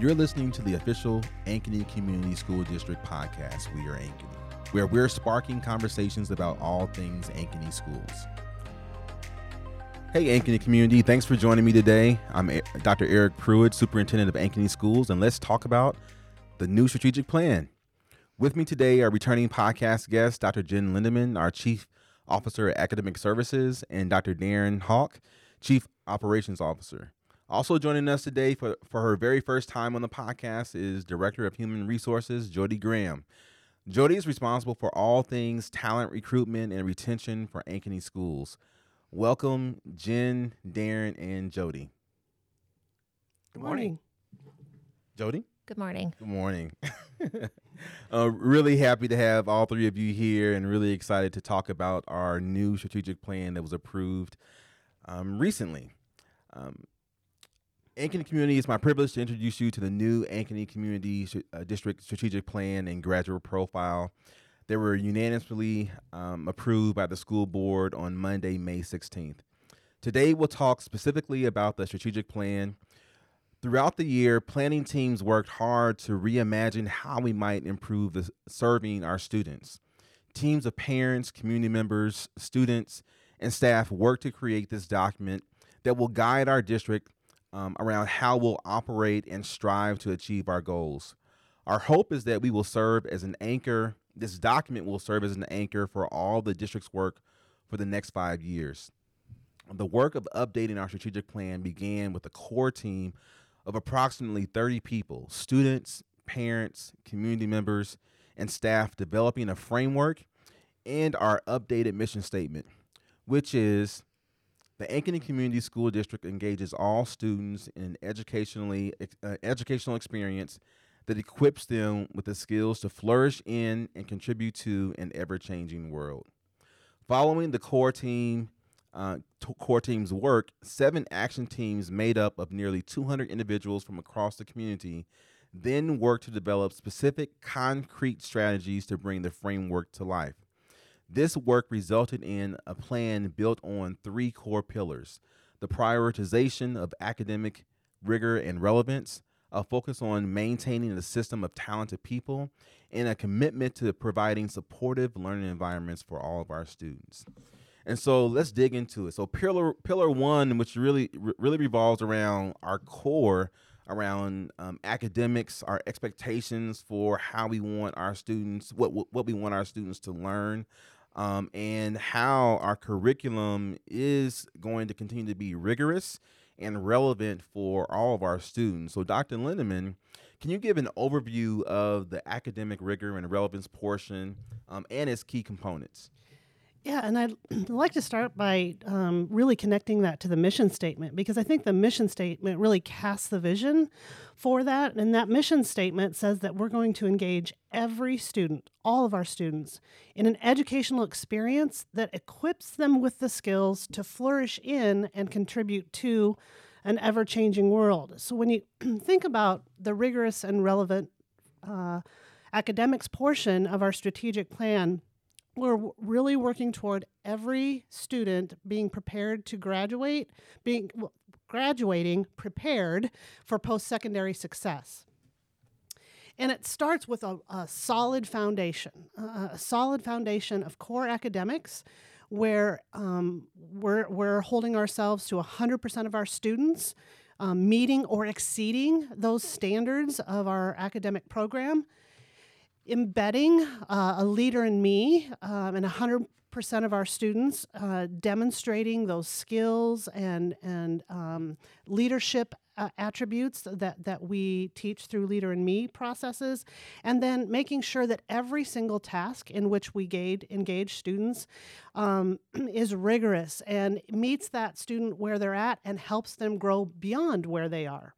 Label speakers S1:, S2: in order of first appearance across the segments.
S1: You're listening to the official Ankeny Community School District podcast, We Are Ankeny, where we're sparking conversations about all things Ankeny schools. Hey, Ankeny community, thanks for joining me today. I'm Dr. Eric Pruitt, Superintendent of Ankeny Schools, and let's talk about the new strategic plan. With me today are returning podcast guests, Dr. Jen Lindaman, our Chief Officer at Academic Services, and Dr. Darin Haack, Chief Operations Officer. Also joining us today for, for her very first time on the podcast is Director of Human Resources, Jodie Graham. Jodie is responsible for all things talent recruitment and retention for Ankeny Schools. Welcome, Jen, Darin, and Jodie.
S2: Good morning.
S1: Jodie?
S3: Good morning.
S1: Good morning. uh, really happy to have all three of you here and really excited to talk about our new strategic plan that was approved um, recently. Um, Ankeny Community, it's my privilege to introduce you to the new Ankeny Community uh, District Strategic Plan and Graduate Profile they were unanimously um, approved by the school board on Monday, May 16th. Today, we'll talk specifically about the strategic plan. Throughout the year, planning teams worked hard to reimagine how we might improve the, serving our students. Teams of parents, community members, students, and staff worked to create this document that will guide our district um, around how we'll operate and strive to achieve our goals. Our hope is that we will serve as an anchor this document will serve as an anchor for all the district's work for the next five years. The work of updating our strategic plan began with a core team of approximately 30 people students, parents, community members, and staff developing a framework and our updated mission statement, which is the Ankeny Community School District engages all students in an educationally uh, educational experience that equips them with the skills to flourish in and contribute to an ever changing world. Following the core team, uh, core team's work, seven action teams made up of nearly 200 individuals from across the community then worked to develop specific concrete strategies to bring the framework to life. This work resulted in a plan built on three core pillars the prioritization of academic rigor and relevance, a focus on maintaining a system of talented people, and a commitment to providing supportive learning environments for all of our students. And so let's dig into it. So pillar pillar one, which really really revolves around our core, around um, academics, our expectations for how we want our students, what what we want our students to learn, um, and how our curriculum is going to continue to be rigorous and relevant for all of our students. So, Dr. Lindaman, can you give an overview of the academic rigor and relevance portion um, and its key components?
S2: Yeah, and I'd like to start by um, really connecting that to the mission statement because I think the mission statement really casts the vision for that. And that mission statement says that we're going to engage every student, all of our students, in an educational experience that equips them with the skills to flourish in and contribute to an ever changing world. So when you think about the rigorous and relevant uh, academics portion of our strategic plan, we're really working toward every student being prepared to graduate, being graduating prepared for post-secondary success. And it starts with a, a solid foundation, a solid foundation of core academics where um, we're, we're holding ourselves to 100% of our students um, meeting or exceeding those standards of our academic program embedding uh, a leader in me um, and 100% of our students uh, demonstrating those skills and, and um, leadership uh, attributes that, that we teach through leader in me processes and then making sure that every single task in which we gauge, engage students um, is rigorous and meets that student where they're at and helps them grow beyond where they are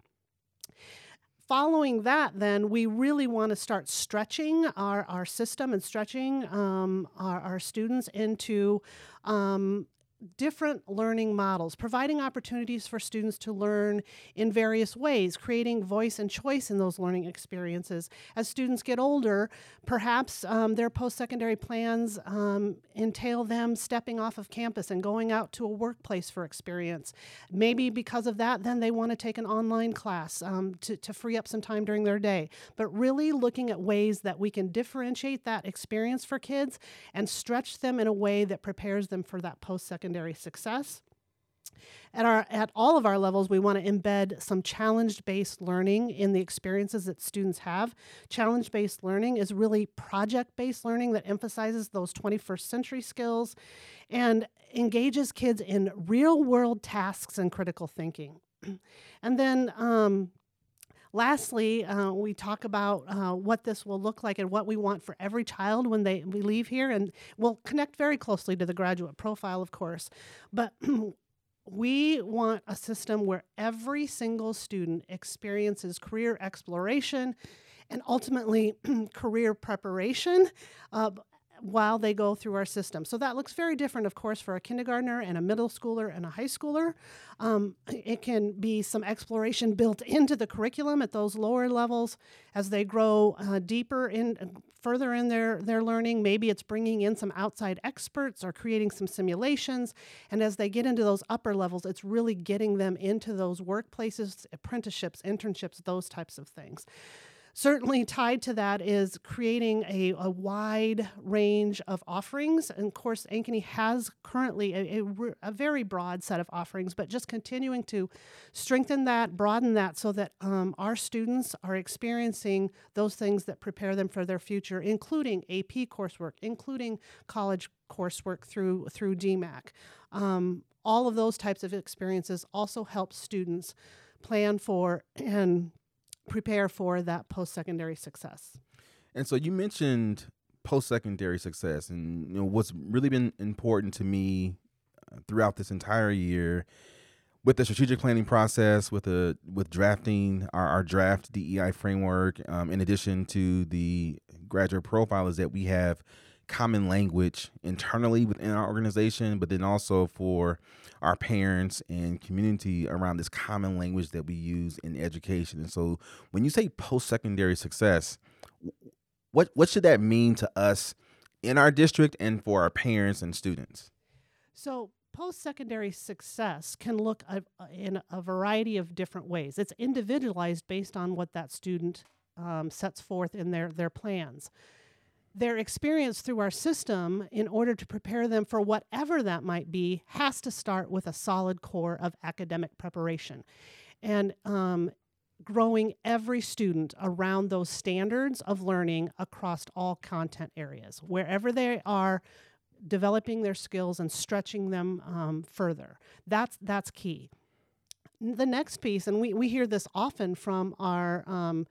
S2: following that, then we really want to start stretching our, our system and stretching um, our, our students into um, different learning models, providing opportunities for students to learn in various ways, creating voice and choice in those learning experiences. As students get older, perhaps um, their post secondary plans um, entail them stepping off of campus and going out to a workplace for experience. Maybe because of that, then they want to take an online class um, to, to free up some time during their day. But really looking at ways that we can differentiate that experience for kids and stretch them in a way that prepares them for that post secondary success. At, our, at all of our levels, we want to embed some challenge based learning in the experiences that students have. Challenge based learning is really project based learning that emphasizes those 21st century skills and engages kids in real world tasks and critical thinking. and then um, Lastly, uh, we talk about uh, what this will look like and what we want for every child when they we leave here, and we'll connect very closely to the graduate profile, of course. But we want a system where every single student experiences career exploration and ultimately career preparation uh, while they go through our system. So that looks very different, of course, for a kindergartner and a middle schooler and a high schooler. Um, it can be some exploration built into the curriculum at those lower levels as they grow uh, deeper in further in their their learning. Maybe it's bringing in some outside experts or creating some simulations. And as they get into those upper levels, it's really getting them into those workplaces, apprenticeships, internships, those types of things. Certainly, tied to that is creating a, a wide range of offerings. And of course, Ankeny has currently a, a, a, very broad set of offerings, but just continuing to strengthen that, broaden that, so that um, our students are experiencing those things that prepare them for their future, including AP coursework, including college coursework through, through DMACC. Um, all of those types of experiences also help students plan for and prepare for that post secondary success.
S1: And so you mentioned post secondary success, and you know what's really been important to me uh, throughout this entire year with the strategic planning process, with the with drafting our, our draft DEI framework, um, in addition to the graduate profile, is that we have common language internally within our organization, but then also for our parents and community around this common language that we use in education. And so when you say post secondary success, what what should that mean to us in our district and for our parents and students?
S2: So post secondary success can look in a variety of different ways. It's individualized based on what that student um, sets forth in their, their plans their experience through our system in order to prepare them for whatever that might be has to start with a solid core of academic preparation. And um, growing every student around those standards of learning across all content areas wherever they are developing their skills and stretching them um, further. That's that's key. The next piece and we, we hear this often from our um,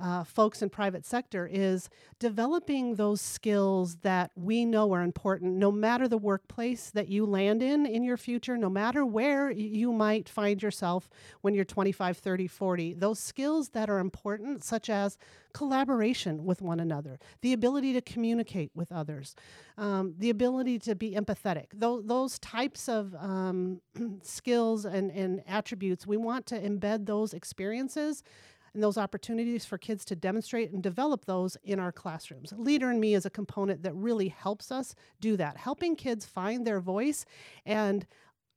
S2: uh, folks in private sector is developing those skills that we know are important no matter the workplace that you land in in your future no matter where you might find yourself when you're 25 30 40 those skills that are important such as collaboration with one another the ability to communicate with others um, the ability to be empathetic those, those types of um, skills and, and attributes we want to embed those experiences and those opportunities for kids to demonstrate and develop those in our classrooms. Leader in Me is a component that really helps us do that, helping kids find their voice and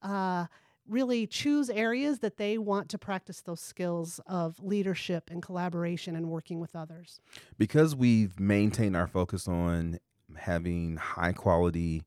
S2: uh, really choose areas that they want to practice those skills of leadership and collaboration and working with others.
S1: Because we've maintained our focus on having high quality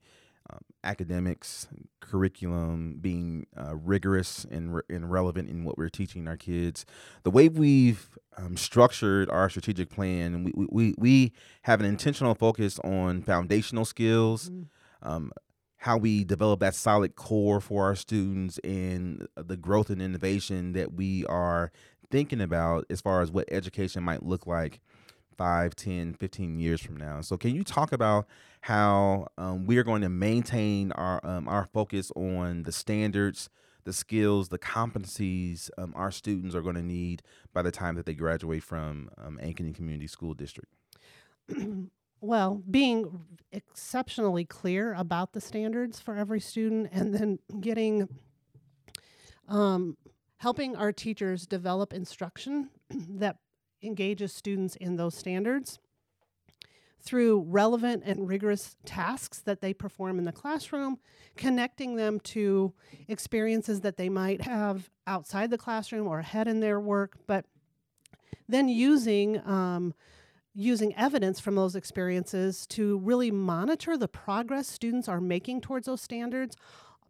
S1: um, academics, curriculum, being uh, rigorous and, re- and relevant in what we're teaching our kids. The way we've um, structured our strategic plan, we, we, we have an intentional focus on foundational skills, mm. um, how we develop that solid core for our students, and the growth and innovation that we are thinking about as far as what education might look like 5, 10, 15 years from now. So, can you talk about how um, we are going to maintain our um, our focus on the standards, the skills, the competencies um, our students are going to need by the time that they graduate from um, Ankeny Community School District?
S2: well, being exceptionally clear about the standards for every student and then getting um, helping our teachers develop instruction that engages students in those standards through relevant and rigorous tasks that they perform in the classroom, connecting them to experiences that they might have outside the classroom or ahead in their work, but then using um, using evidence from those experiences to really monitor the progress students are making towards those standards.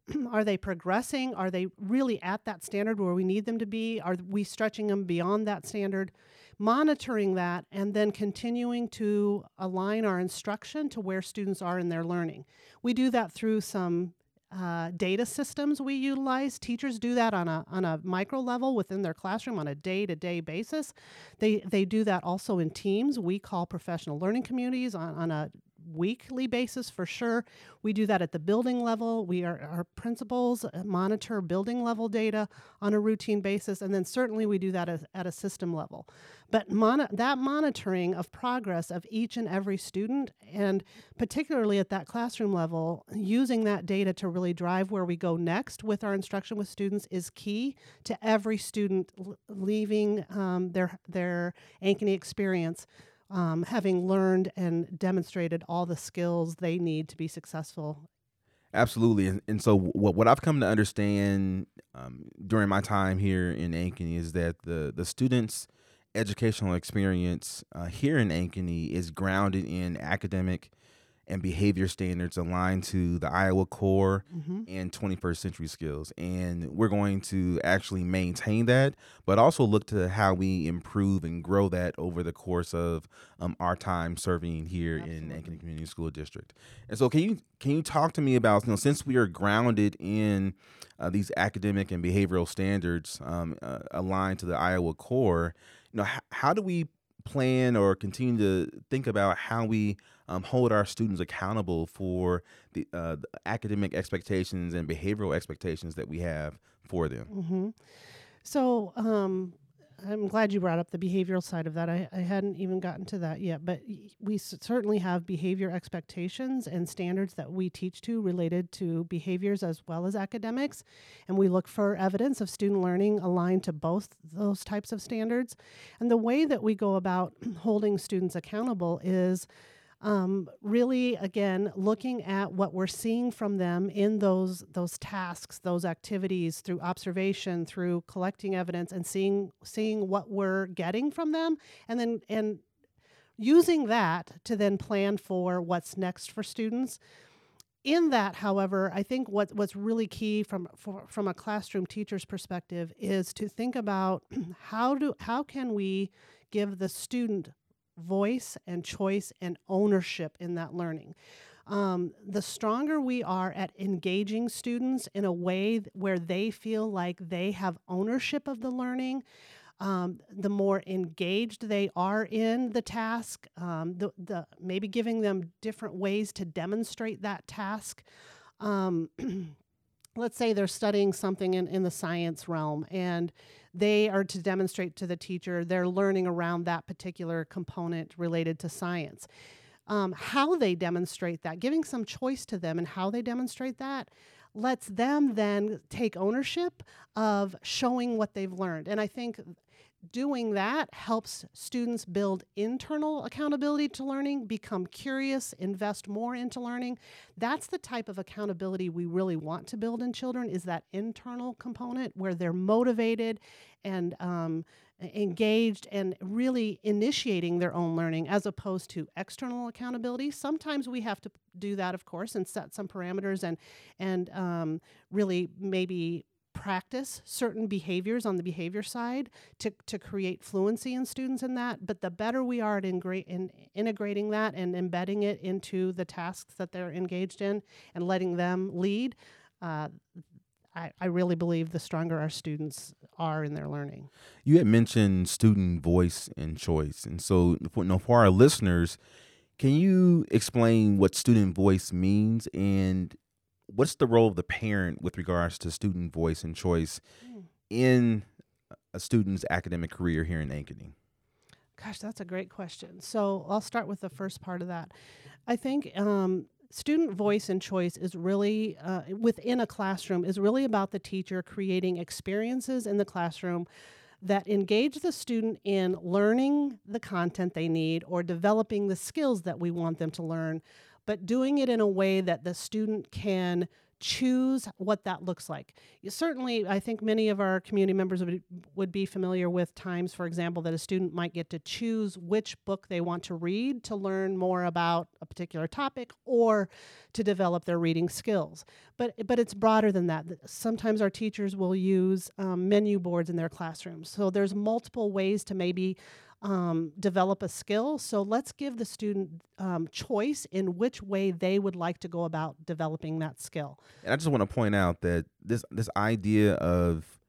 S2: are they progressing? Are they really at that standard where we need them to be? Are we stretching them beyond that standard? Monitoring that and then continuing to align our instruction to where students are in their learning. We do that through some uh, data systems we utilize. Teachers do that on a on a micro level within their classroom on a day to day basis. They they do that also in teams. We call professional learning communities on, on a weekly basis for sure. We do that at the building level. We are our principals uh, monitor building level data on a routine basis, and then certainly we do that as, at a system level. But mon- that monitoring of progress of each and every student, and particularly at that classroom level, using that data to really drive where we go next with our instruction with students is key to every student l- leaving um, their their Ankeny experience um, having learned and demonstrated all the skills they need to be successful.
S1: Absolutely, and, and so what what I've come to understand um, during my time here in Ankeny is that the the students' educational experience uh, here in Ankeny is grounded in academic and behavior standards aligned to the Iowa core mm-hmm. and 21st century skills. And we're going to actually maintain that, but also look to how we improve and grow that over the course of um, our time serving here Absolutely. in Ankeny Community School District. And so, can you can you talk to me about you know since we are grounded in uh, these academic and behavioral standards um, uh, aligned to the Iowa core, you know, h- how do we plan or continue to think about how we um, hold our students accountable for the, uh, the, academic expectations and behavioral expectations that we have for them.
S2: Mm-hmm. So, um, I'm glad you brought up the behavioral side of that. I, I hadn't even gotten to that yet, but we certainly have behavior expectations and standards that we teach to related to behaviors as well as academics. And we look for evidence of student learning aligned to both those types of standards. And the way that we go about holding students accountable is um, really again looking at what we're seeing from them in those those tasks those activities through observation through collecting evidence and seeing seeing what we're getting from them and then and using that to then plan for what's next for students. In that however i think what, what's really key from for, from a classroom teacher's perspective is to think about how do how can we give the student voice and choice and ownership in that learning. Um, the stronger we are at engaging students in a way th- where they feel like they have ownership of the learning, um, the more engaged they are in the task, um, the, the maybe giving them different ways to demonstrate that task. Let's say they're studying something in, in the science realm and they are to demonstrate to the teacher they're learning around that particular component related to science. Um, how they demonstrate that, giving some choice to them and how they demonstrate that, lets them then take ownership of showing what they've learned. And I think doing that helps students build internal accountability to learning, become curious, invest more into learning. That's the type of accountability we really want to build in children is that internal component where they're motivated and um, engaged and really initiating their own learning as opposed to external accountability. Sometimes we have to do that, of course, and set some parameters and and um, really maybe practice certain behaviors on the behavior side to, to create fluency in students in that. But the better we are at ingra- in integrating that and embedding it into the tasks that they're engaged in and letting them lead, uh, I, I really believe the stronger our students are in their learning.
S1: You had mentioned student voice and choice. And so, for, for our listeners, can you explain what student voice means and what's the role of the parent with regards to student voice and choice mm. in a student's academic career here in Ankeny?
S2: Gosh, that's a great question. So I'll start with the first part of that. I think um, student voice and choice is really uh, within a classroom is really about the teacher creating experiences in the classroom that engage the student in learning the content they need or developing the skills that we want them to learn but doing it in a way that the student can choose what that looks like. Certainly, I think many of our community members would, would be familiar with times, for example, that a student might get to choose which book they want to read to learn more about a particular topic or to develop their reading skills. But, but it's broader than that. Sometimes our teachers will use um, menu boards in their classrooms. So there's multiple ways to maybe um, develop a skill. So let's give the student um, choice in which way they would like to go about developing that skill.
S1: And I just want to point out that this this idea of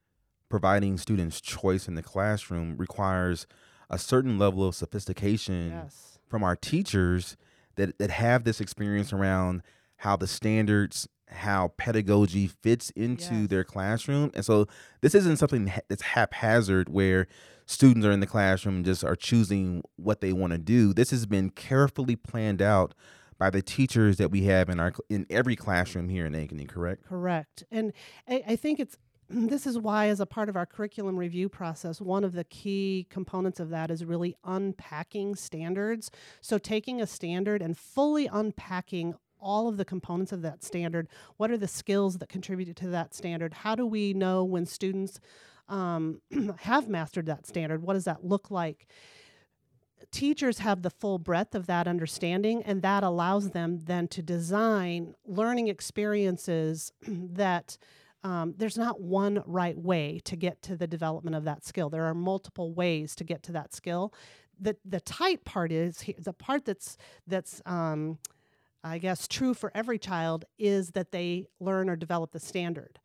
S1: providing students choice in the classroom requires a certain level of sophistication
S2: yes.
S1: from our teachers that, that have this experience around how the standards how pedagogy fits into
S2: Yes.
S1: their classroom and so this isn't something that's haphazard where students are in the classroom and just are choosing what they want to do this has been carefully planned out by the teachers that we have in our in every classroom here in Ankeny, correct
S2: Correct. And I, I think it's this is why, as a part of our curriculum review process, one of the key components of that is really unpacking standards. So, taking a standard and fully unpacking all of the components of that standard. What are the skills that contributed to that standard? How do we know when students um, have mastered that standard? What does that look like? teachers have the full breadth of that understanding and that allows them then to design learning experiences that um, there's not one right way to get to the development of that skill there are multiple ways to get to that skill the the tight part is he- the part that's that's um, I guess true for every child is that they learn or develop the standard.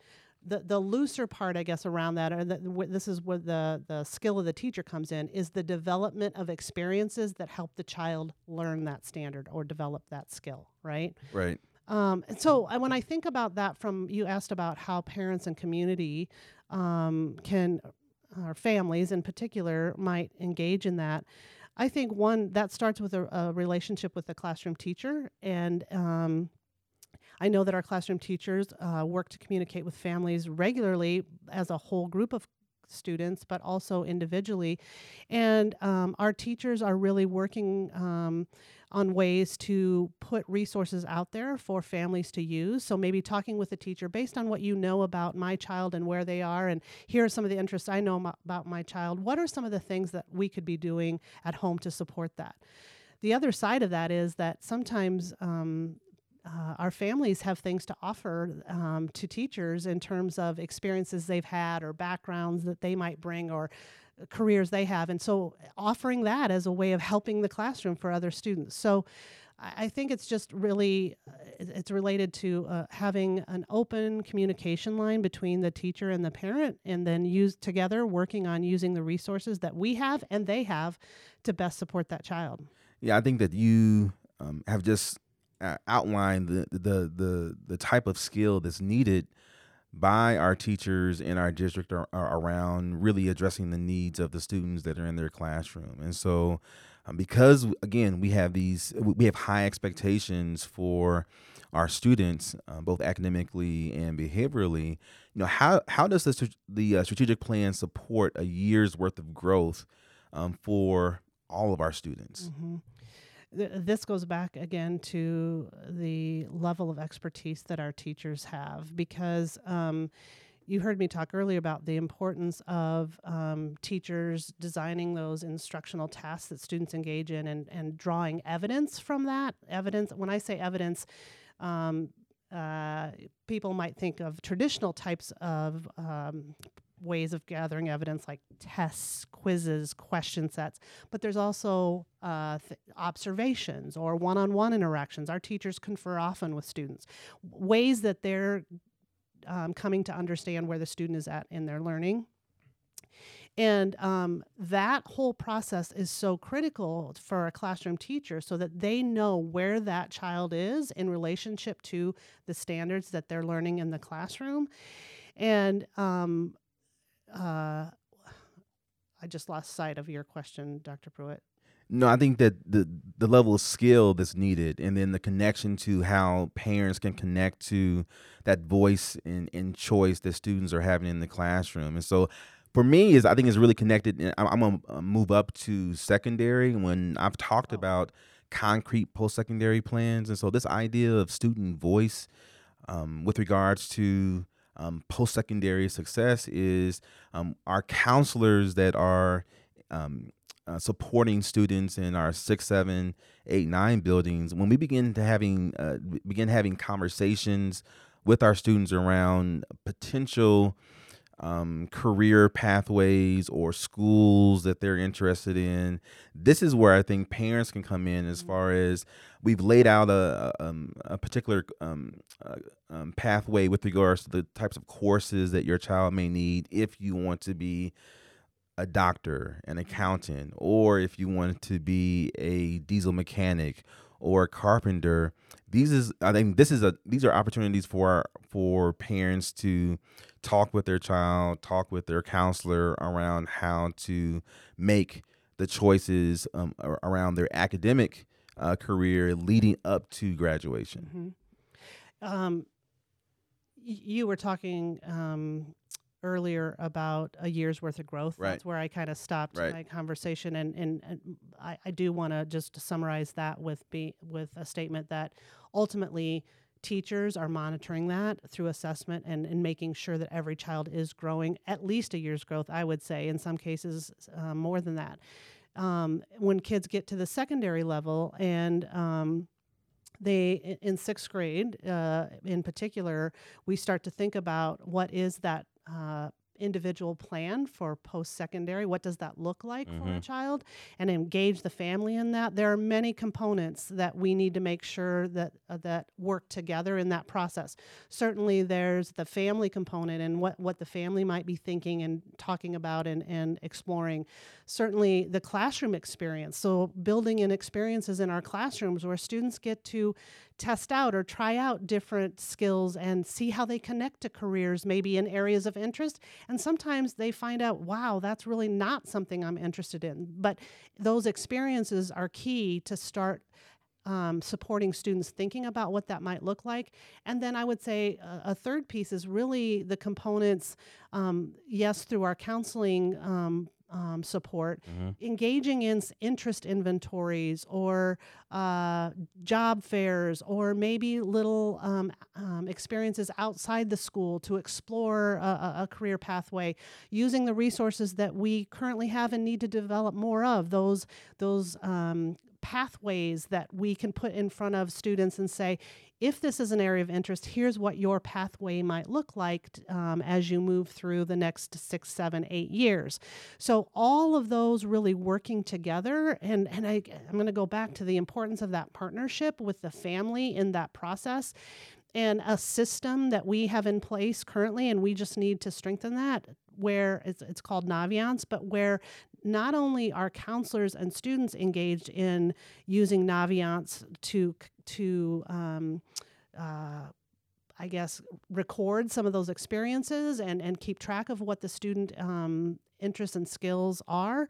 S2: The, the looser part, I guess, around that, or the, this is where the, the skill of the teacher comes in, is the development of experiences that help the child learn that standard or develop that skill, right?
S1: right
S2: Um, and so when I think about that, from you asked about how parents and community um, can, or families in particular, might engage in that. I think one that starts with a, a relationship with the classroom teacher, and um, I know that our classroom teachers uh, work to communicate with families regularly as a whole group of students, but also individually. And um, our teachers are really working um, on ways to put resources out there for families to use. So maybe talking with the teacher based on what you know about my child and where they are, and here are some of the interests I know mo- about my child. What are some of the things that we could be doing at home to support that? The other side of that is that sometimes um, uh, our families have things to offer um, to teachers in terms of experiences they've had or backgrounds that they might bring or uh, careers they have. And so offering that as a way of helping the classroom for other students. So I think it's just really uh, it's related to uh, having an open communication line between the teacher and the parent and then use together working on using the resources that we have and they have to best support that child.
S1: Yeah, I think that you um, have just uh, outlined the, the the the type of skill that's needed by our teachers in our district ar- ar- around really addressing the needs of the students that are in their classroom. And so, um, because again we have these, we have high expectations for our students, uh, both academically and behaviorally. You know, how how does the the uh, strategic plan support a year's worth of growth um, for all of our students?
S2: hmm Th- this goes back again to the level of expertise that our teachers have because um, you heard me talk earlier about the importance of um, teachers designing those instructional tasks that students engage in and, and drawing evidence from that. Evidence, when I say evidence, um, uh, people might think of traditional types of um, ways of gathering evidence like tests, quizzes, question sets, but there's also uh, th- observations or one on one interactions. Our teachers confer often with students, ways that they're um, coming to understand where the student is at in their learning. And um, that whole process is so critical for a classroom teacher so that they know where that child is in relationship to the standards that they're learning in the classroom. And um, uh, I just lost sight of your question, Dr. Pruitt.
S1: No, I think that the the level of skill that's needed, and then the connection to how parents can connect to that voice and, and choice that students are having in the classroom. And so, for me, is I think it's really connected. I'm, I'm gonna uh, move up to secondary when I've talked
S2: Oh.
S1: about concrete post secondary plans, and so this idea of student voice um, with regards to um, post secondary success is um, our counselors that are um, uh, supporting students in our six, seven, eight, nine buildings. When we begin to having uh, begin having conversations with our students around potential um, career pathways or schools that they're interested in. This is where I think parents can come in as far as we've laid out a, a, um, a particular um, uh, um, pathway with regards to the types of courses that your child may need if you want to be a doctor, an accountant, or if you want to be a diesel mechanic or a carpenter. These is I think this is a these are opportunities for for parents to talk with their child, talk with their counselor around how to make the choices um, around their academic uh, career leading up to graduation.
S2: Mhm. Um, you were talking um, earlier about a year's worth of growth.
S1: Right.
S2: That's where I kind of stopped
S1: Right.
S2: my conversation, and and, and I, I do want to just summarize that with be with a statement that ultimately teachers are monitoring that through assessment and, and making sure that every child is growing at least a year's growth i would say in some cases uh, more than that. Um, when kids get to the secondary level and um, they in sixth grade uh, in particular we start to think about what is that uh, individual plan for post-secondary what does that look like for a
S1: Mhm.
S2: child and engage the family in that. There are many components that we need to make sure that uh, that work together in that process. Certainly there's the family component and what what the family might be thinking and talking about and, and exploring. Certainly the classroom experience. So building in experiences in our classrooms where students get to test out or try out different skills and see how they connect to careers maybe in areas of interest and sometimes they find out wow that's really not something i'm interested in but those experiences are key to start um, supporting students thinking about what that might look like. And then I would say a, a third piece is really the components, um, yes, through our counseling um, um, support, engaging in interest inventories or uh, job fairs or maybe little um, um, experiences outside the school to explore a, a, a career pathway using the resources that we currently have and need to develop more of. Those those um, pathways that we can put in front of students and say if this is an area of interest here's what your pathway might look like um, as you move through the next six seven eight years. So all of those really working together and and I, i'm going to go back to the importance of that partnership with the family in that process and a system that we have in place currently and we just need to strengthen that where it's, it's called naviance but where not only are counselors and students engaged in using naviance to to um, uh, I guess record some of those experiences and and keep track of what the student um, interests and skills are.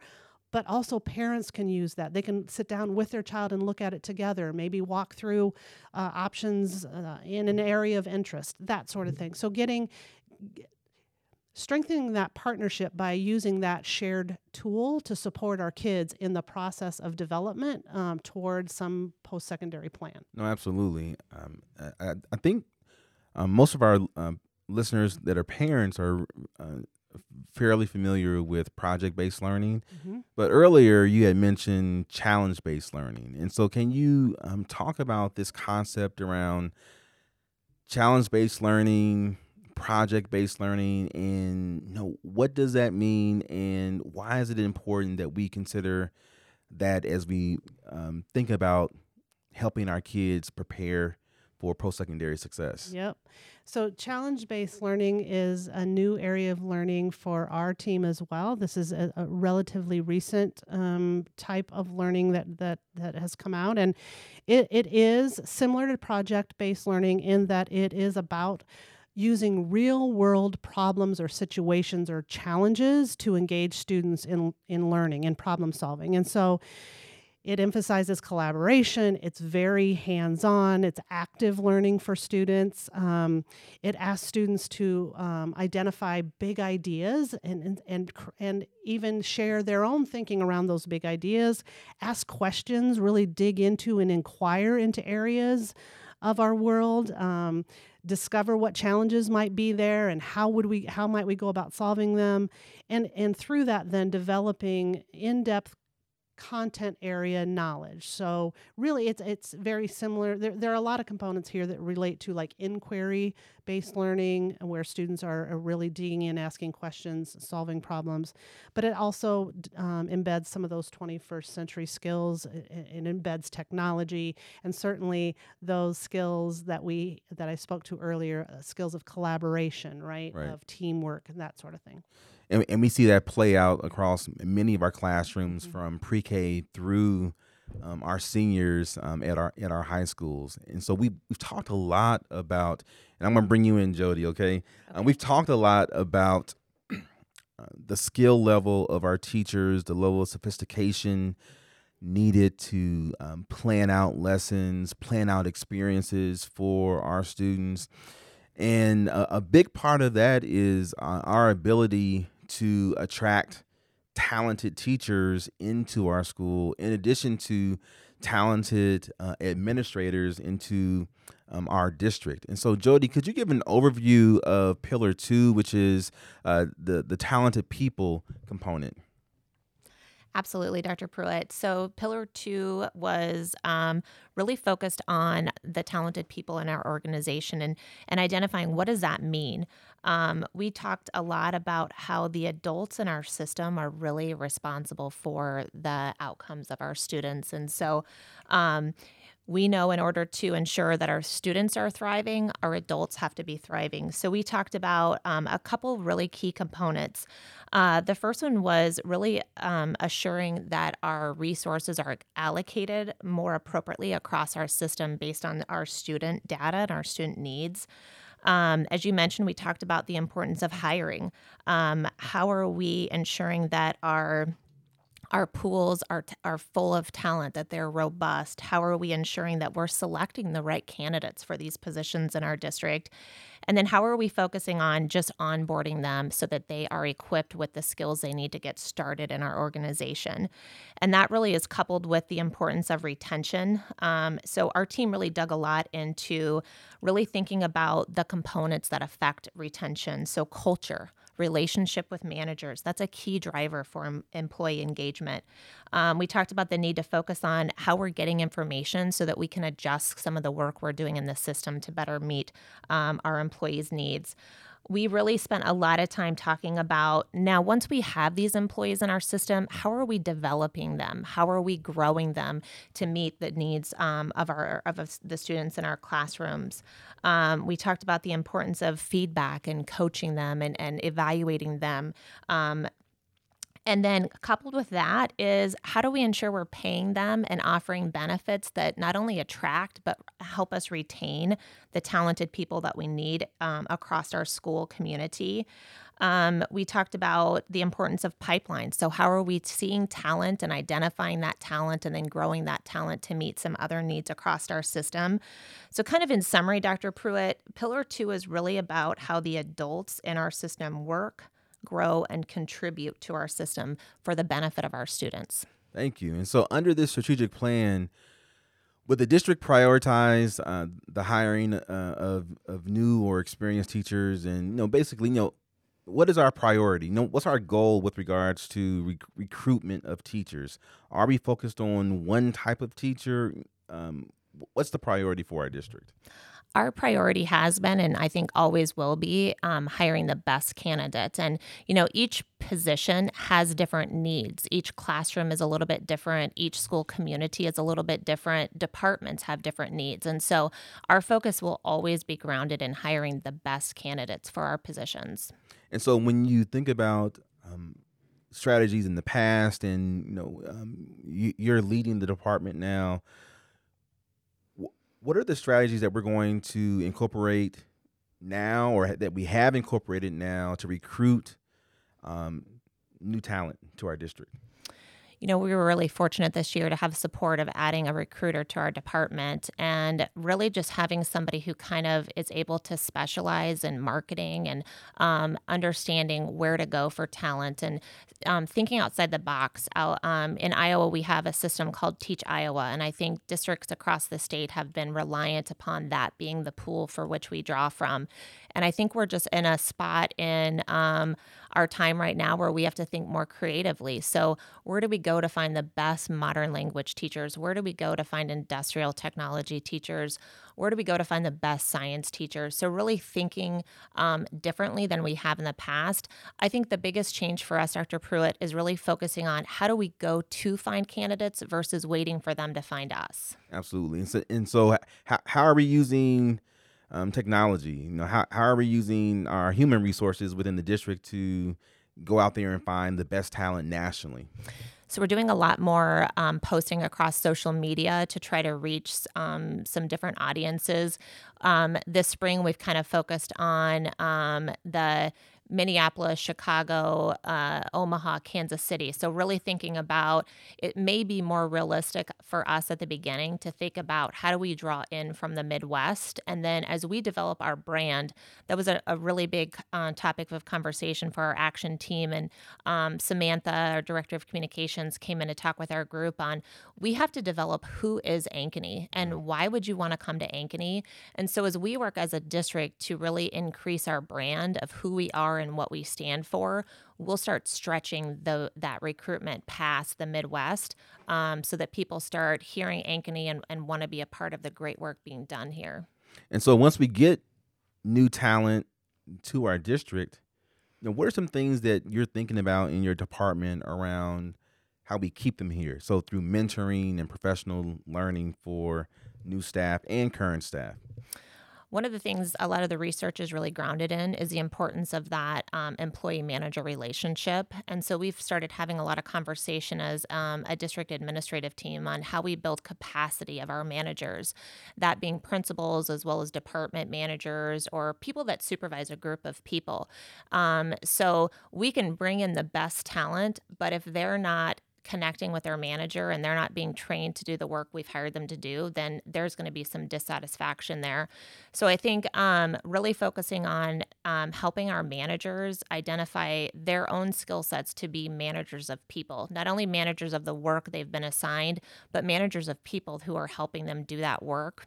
S2: But also, parents can use that. They can sit down with their child and look at it together. Maybe walk through uh, options uh, in an area of interest, that sort of thing. So, getting strengthening that partnership by using that shared tool to support our kids in the process of development um, toward some post-secondary plan.
S1: No, absolutely. Um, I, I- think um, most of our um, listeners that are parents are uh, fairly familiar with project based learning.
S2: Mhm.
S1: But earlier you had mentioned challenge based learning. And so, can you um, talk about this concept around challenge based learning, project based learning, and you know, what does that mean? And why is it important that we consider that as we um, think about helping our kids prepare for post secondary success?
S2: Yep. So, challenge based learning is a new area of learning for our team as well. This is a, a relatively recent um, type of learning that, that, that has come out. And it, it is similar to project based learning in that it is about using real world problems or situations or challenges to engage students in, in learning and problem solving. And so it emphasizes collaboration. It's very hands on. It's active learning for students. Um, it asks students to um, identify big ideas and, and, and, and even share their own thinking around those big ideas, ask questions, really dig into and inquire into areas of our world. Um, discover what challenges might be there and how would we how might we go about solving them and and through that then developing in-depth content area knowledge. So really it's it's very similar. There, there are a lot of components here that relate to like inquiry based learning where students are, are really digging in, asking questions, solving problems. But it also um, embeds some of those 21st century skills. It, it embeds technology and certainly those skills that we that I spoke to earlier, uh, skills of collaboration, right?
S1: right?
S2: Of teamwork and that sort of thing
S1: and, and we see that play out across many of our classrooms mm-hmm. from pre-K through um, our seniors um, at our at our high schools. And so we we've talked a lot about, and I'm gonna bring you in, Jodie. Okay, uh, okay. Um, we've talked a lot about uh, the skill level of our teachers, the level of sophistication needed to um, plan out lessons, plan out experiences for our students. And a, a big part of that is uh, our ability to attract talented teachers into our school, in addition to talented uh, administrators into um, our district. And so, Jodie, could you give an overview of Pillar Two, which is uh, the the talented people component?
S3: Absolutely, Dr. Pruitt. So, Pillar Two was um, really focused on the talented people in our organization and, and identifying what does that mean. Um, we talked a lot about how the adults in our system are really responsible for the outcomes of our students. And so, um, we know in order to ensure that our students are thriving, our adults have to be thriving. So, we talked about um, a couple really key components. Uh, the first one was really um, assuring that our resources are allocated more appropriately across our system based on our student data and our student needs. Um, as you mentioned, we talked about the importance of hiring. Um, how are we ensuring that our our pools are are full of talent that they're robust. How are we ensuring that we're selecting the right candidates for these positions in our district? And then how are we focusing on just onboarding them so that they are equipped with the skills they need to get started in our organization? And that really is coupled with the importance of retention. Um, so our team really dug a lot into really thinking about the components that affect retention. So culture relationship with managers. That's a key driver for employee engagement. Um, we talked about the need to focus on how we're getting information so that we can adjust some of the work we're doing in the system to better meet um, our employees' needs we really spent a lot of time talking about now once we have these employees in our system how are we developing them how are we growing them to meet the needs um, of our of the students in our classrooms um, we talked about the importance of feedback and coaching them and, and evaluating them. Um, and then coupled with that is how do we ensure we're paying them and offering benefits that not only attract but help us retain the talented people that we need um, across our school community? Um, we talked about the importance of pipelines. So, how are we seeing talent and identifying that talent and then growing that talent to meet some other needs across our system? So, kind of in summary, Dr. Pruitt, Pillar Two is really about how the adults in our system work, grow, and contribute to our system for the benefit of our students.
S1: Thank you. And so, under this strategic plan, would the district prioritize uh, the hiring uh, of of new or experienced teachers, and you know, basically, you know, what is our priority? You know, what's our goal with regards to rec- recruitment of teachers? Are we focused on one type of teacher? Um, what's the priority for our district?
S3: Our priority has been, and I think always will be, um, hiring the best candidates. And, you know, each position has different needs. Each classroom is a little bit different. Each school community is a little bit different. Departments have different needs. And so our focus will always be grounded in hiring the best candidates for our positions.
S1: And so when you think about, um, strategies in the past and you know um, you, you're leading the department now what are the strategies that we're going to incorporate now or that we have incorporated now to recruit um, new talent to our district?
S3: You know, we were really fortunate this year to have support of adding a recruiter to our department and really just having somebody who kind of is able to specialize in marketing and um, understanding where to go for talent and um, thinking outside the box. Um, in Iowa, we have a system called Teach Iowa, and I think districts across the state have been reliant upon that being the pool for which we draw from. And I think we're just in a spot in um, our time right now where we have to think more creatively. So, where do we go to find the best modern language teachers? Where do we go to find industrial technology teachers? Where do we go to find the best science teachers? So, really thinking um, differently than we have in the past. I think the biggest change for us, Dr. Pruitt, is really focusing on how do we go to find candidates versus waiting for them to find us.
S1: Absolutely. And so, and so how, how are we using um, technology? You know, how, how are we using our human resources within the district to go out there and find the best talent nationally?
S3: So we're doing a lot more um, posting across social media to try to reach um, some different audiences. Um, this spring, we've kind of focused on um, the Minneapolis, Chicago, uh, Omaha, Kansas City. So, really thinking about it may be more realistic for us at the beginning to think about how do we draw in from the Midwest. And then as we develop our brand, that was a, a really big uh, topic of conversation for our action team. And um, Samantha, our director of communications, came in to talk with our group on we have to develop who is Ankeny and why would you want to come to Ankeny. And so, as we work as a district to really increase our brand of who we are are and what we stand for, we'll start stretching the that recruitment past the Midwest, um, so that people start hearing Ankeny and, and want to be a part of the great work being done here.
S1: And so once we get new talent to our district, you know, what are some things that you're thinking about in your department around how we keep them here? So through mentoring and professional learning for new staff and current staff.
S3: One of the things a lot of the research is really grounded in is the importance of that um, employee manager relationship. And so we've started having a lot of conversation as um, a district administrative team on how we build capacity of our managers, that being principals as well as department managers or people that supervise a group of people. Um, so we can bring in the best talent, but if they're not connecting with their manager and they're not being trained to do the work we've hired them to do, then there's going to be some dissatisfaction there. So I think um, really focusing on um, helping our managers identify their own skill sets to be managers of people, not only managers of the work they've been assigned, but managers of people who are helping them do that work.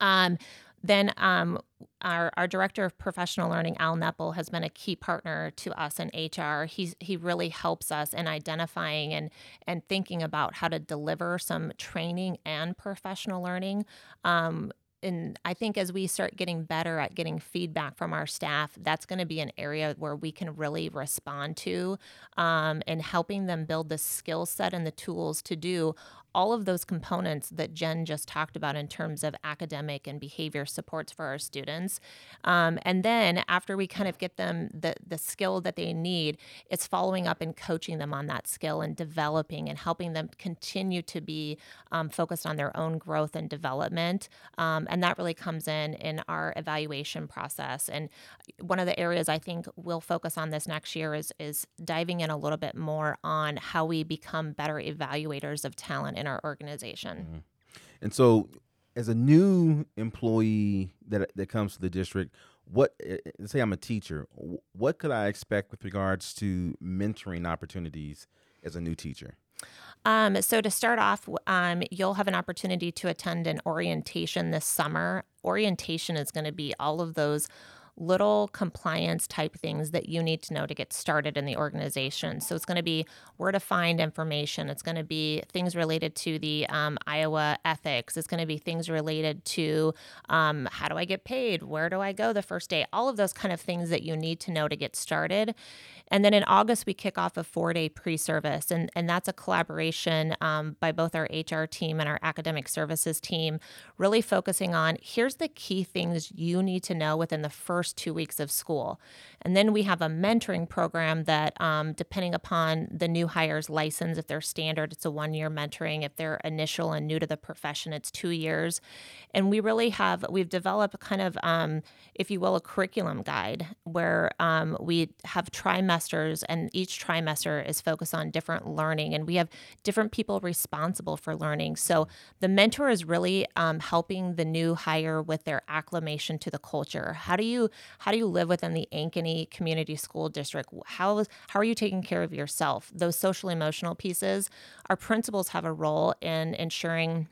S3: Um, then um, our, our director of professional learning, Al Neppel, has been a key partner to us in HR. He's, he really helps us in identifying and, and thinking about how to deliver some training and professional learning. Um, and I think as we start getting better at getting feedback from our staff, that's going to be an area where we can really respond to um, and helping them build the skill set and the tools to do all of those components that Jen just talked about in terms of academic and behavior supports for our students. Um, and then after we kind of get them the, the skill that they need, it's following up and coaching them on that skill and developing and helping them continue to be um, focused on their own growth and development. Um, and that really comes in in our evaluation process. And one of the areas I think we'll focus on this next year is, is diving in a little bit more on how we become better evaluators of talent in our organization. Mm-hmm.
S1: And so, as a new employee that that comes to the district, what eh, eh, say I'm a teacher, what could I expect with regards to mentoring opportunities as a new teacher?
S3: Um, so to start off, um, you'll have an opportunity to attend an orientation this summer. Orientation is going to be all of those little compliance type things that you need to know to get started in the organization. So it's going to be where to find information. It's going to be things related to the um, Iowa ethics. It's going to be things related to um, how do I get paid? Where do I go the first day? All of those kind of things that you need to know to get started. And then in August, we kick off a four day pre service, and, and that's a collaboration um, by both our HR team and our academic services team, really focusing on here's the key things you need to know within the first first two weeks of school. And then we have a mentoring program that, um, depending upon the new hire's license, if they're standard, it's a one year mentoring. If they're initial and new to the profession, it's two years. And we really have, we've developed kind of, um, if you will, a curriculum guide where um, we have trimesters, and each trimester is focused on different learning. And we have different people responsible for learning. So the mentor is really um, helping the new hire with their acclimation to the culture. How do you how do you live within the Ankeny Community School District? How how are you taking care of yourself? Those social emotional pieces. Our principals have a role in ensuring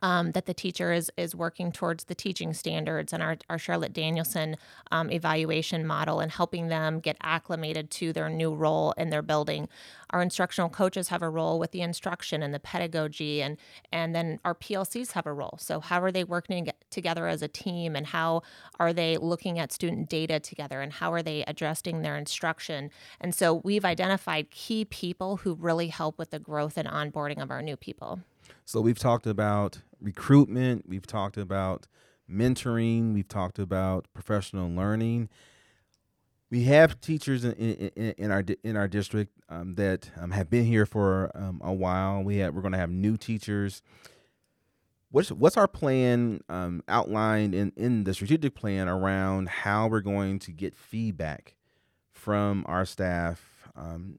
S3: um, that the teacher is is working towards the teaching standards and our, our Charlotte Danielson um, evaluation model and helping them get acclimated to their new role in their building. Our instructional coaches have a role with the instruction and the pedagogy, and and then our PLCs have a role. So how are they working together as a team, and how are they looking at student data together, and how are they adjusting their instruction? And so we've identified key people who really help with the growth and onboarding of our new people.
S1: So we've talked about recruitment, we've talked about mentoring, we've talked about professional learning. We have teachers in, in, in our in our district um, that um, have been here for um, a while. We have we're going to have new teachers. What's what's our plan um, outlined in in the strategic plan around how we're going to get feedback from our staff um,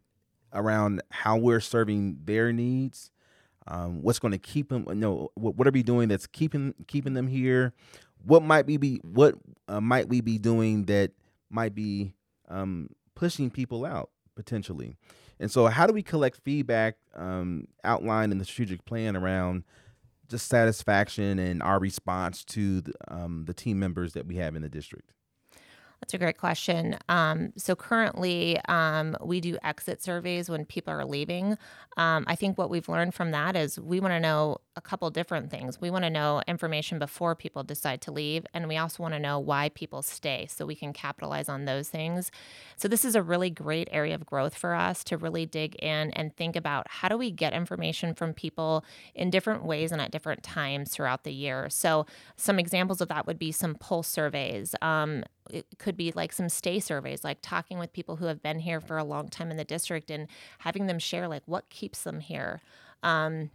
S1: around how we're serving their needs um, what's going to keep them? Know, what, what are we doing that's keeping keeping them here? What might we be what uh, might we be doing that might be um, pushing people out potentially? And so, how do we collect feedback um, outlined in the strategic plan around just satisfaction and our response to the, um, the team members that we have in the district?
S3: That's a great question. Um, so currently, um, we do exit surveys when people are leaving. Um, I think what we've learned from that is we want to know a couple different things. We want to know information before people decide to leave, and we also want to know why people stay so we can capitalize on those things. So, this is a really great area of growth for us to really dig in and think about how do we get information from people in different ways and at different times throughout the year. So, some examples of that would be some pulse surveys. Um, it could be like some stay surveys, like talking with people who have been here for a long time in the district and having them share like what keeps them here. Um,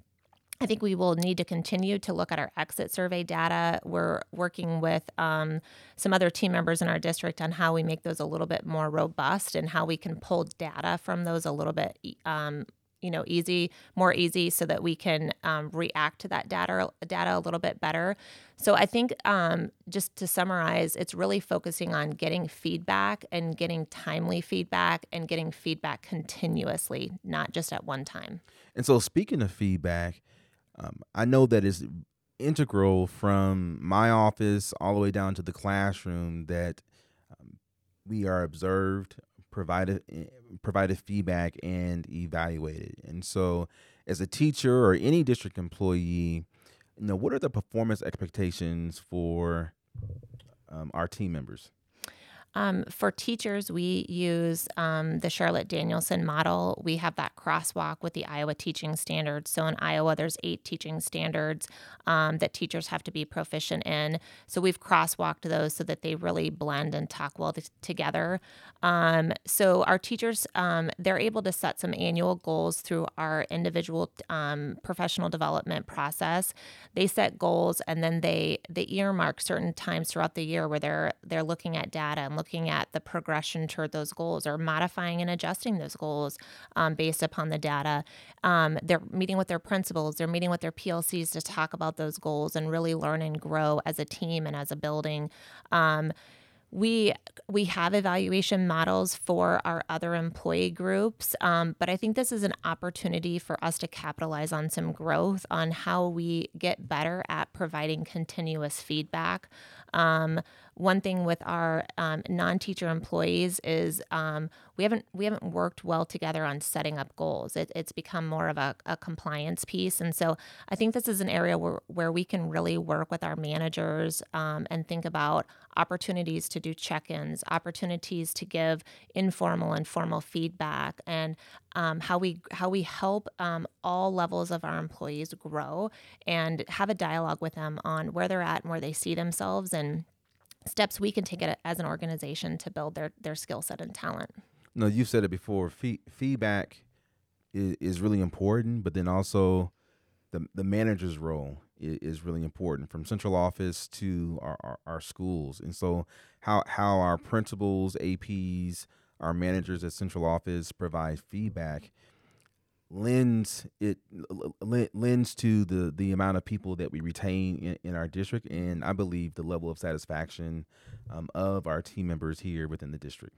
S3: I think we will need to continue to look at our exit survey data. We're working with um, some other team members in our district on how we make those a little bit more robust and how we can pull data from those a little bit um, you know easy more easy so that we can um, react to that data data a little bit better. So i think um, just to summarize it's really focusing on getting feedback and getting timely feedback and getting feedback continuously not just at one time.
S1: And so speaking of feedback um, i know that is integral from my office all the way down to the classroom that um, we are observed provided eh, provided feedback and evaluated. And so, as a teacher or any district employee, you know, what are the performance expectations for um, our team members?
S3: Um, for teachers, we use um, the Charlotte Danielson model. We have that crosswalk with the Iowa teaching standards. So in Iowa, there's eight teaching standards um, that teachers have to be proficient in. So we've crosswalked those so that they really blend and talk well together. Um, so our teachers, um, they're able to set some annual goals through our individual um, professional development process. They set goals and then they they earmark certain times throughout the year where they're they're looking at data and looking at the progression toward those goals or modifying and adjusting those goals um, based upon the data. Um, they're meeting with their principals, they're meeting with their PLCs to talk about those goals and really learn and grow as a team and as a building. Um, we we have evaluation models for our other employee groups um, but i think this is an opportunity for us to capitalize on some growth on how we get better at providing continuous feedback um, one thing with our um, non-teacher employees is um, we haven't we haven't worked well together on setting up goals. It, it's become more of a, a, compliance piece, and so I think this is an area where where we can really work with our managers um, and think about opportunities to do check-ins, opportunities to give informal and formal feedback, and um, how we how we help um, all levels of our employees grow and have a dialogue with them on where they're at and where they see themselves and steps we can take as an organization to build their their skill set and talent.
S1: No, you've said it before. Fee- feedback is, is really important, but then also the the manager's role is, is really important from central office to our, our, our, schools. And so how how our principals, APs, our managers at central office provide feedback lends it lends to the the amount of people that we retain in, in our district and i believe the level of satisfaction um, of our team members here within the district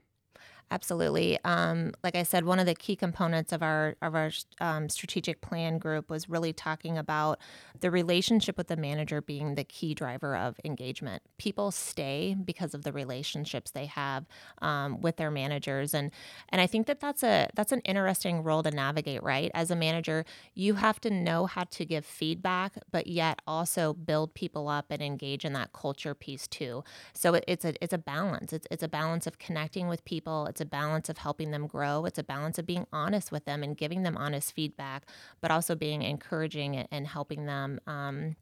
S3: Absolutely. Um, like I said, one of the key components of our of our um, strategic plan group was really talking about the relationship with the manager being the key driver of engagement. People stay because of the relationships they have um, with their managers, and and I think that that's a that's an interesting role to navigate. Right, as a manager, you have to know how to give feedback, but yet also build people up and engage in that culture piece too. So it, it's a it's a balance. It's it's a balance of connecting with people it's a balance of helping them grow. It's a balance of being honest with them and giving them honest feedback, but also being encouraging and helping them. Um,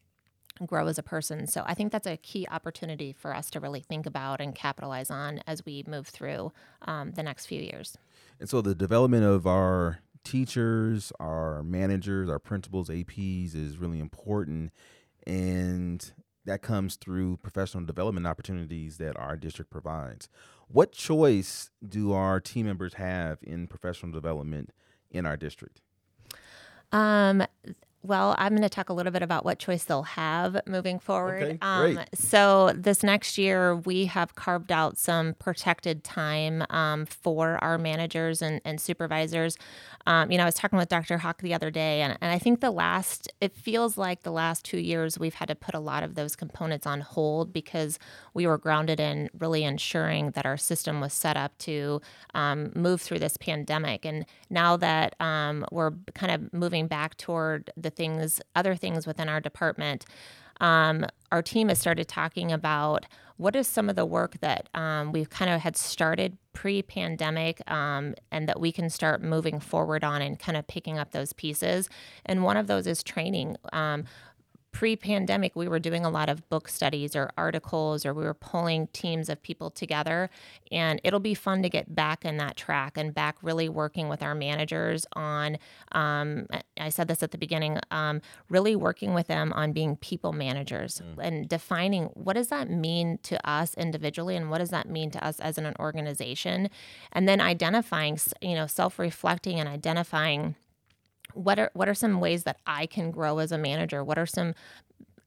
S3: grow as a person. So I think that's a key opportunity for us to really think about and capitalize on as we move through um, the next few years.
S1: And so the development of our teachers, our managers, our principals, APs is really important. And that comes through professional development opportunities that our district provides. What choice do our team members have in professional development in our district?
S3: Um, well, I'm going to talk a little bit about what choice they'll have moving forward.
S1: Okay, um, great.
S3: So, this next year, we have carved out some protected time um, for our managers and, and supervisors. Um, you know, I was talking with Dr. Haack the other day, and, and I think the last, it feels like the last two years, we've had to put a lot of those components on hold because we were grounded in really ensuring that our system was set up to um, move through this pandemic. And now that um, we're kind of moving back toward the things, other things within our department, um, our team has started talking about what is some of the work that um, we've kind of had started pre-pandemic um, and that we can start moving forward on and kind of picking up those pieces. And one of those is training. Um, pre pandemic, we were doing a lot of book studies or articles, or we were pulling teams of people together. And it'll be fun to get back in that track and back really working with our managers on, um, I said this at the beginning, um, really working with them on being people managers mm. and defining what does that mean to us individually and what does that mean to us as an organization. And then identifying, you know, self reflecting and identifying what are what are some ways that I can grow as a manager? What are some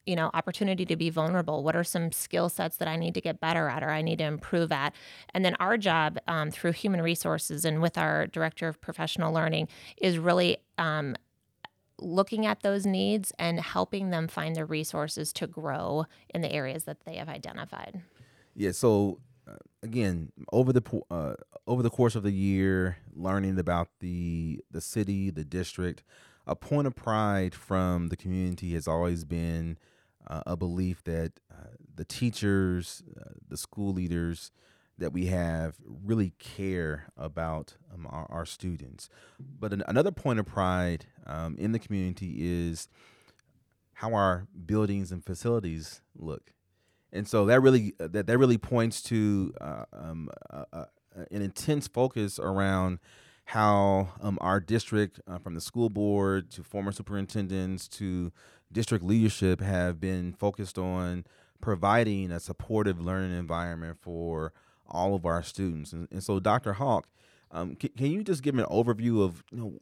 S3: you know opportunity to be vulnerable? What are some skill sets that i need to get better at or i need to improve at? And then our job um, through human resources and with our director of professional learning is really um, looking at those needs and helping them find the resources to grow in the areas that they have identified.
S1: Yeah so again over the uh, over the course of the year, learning about the the city, the district, a point of pride from the community has always been uh, a belief that uh, the teachers, uh, the school leaders that we have really care about um, our, our, students. But an, another point of pride um, in the community is how our buildings and facilities look and so that really that that really points to uh, um, uh, uh, an intense focus around how um, our district, uh, from the school board to former superintendents to district leadership, have been focused on providing a supportive learning environment for all of our students. And, and so, Dr. Haack, um, can, can, you just give an overview of you know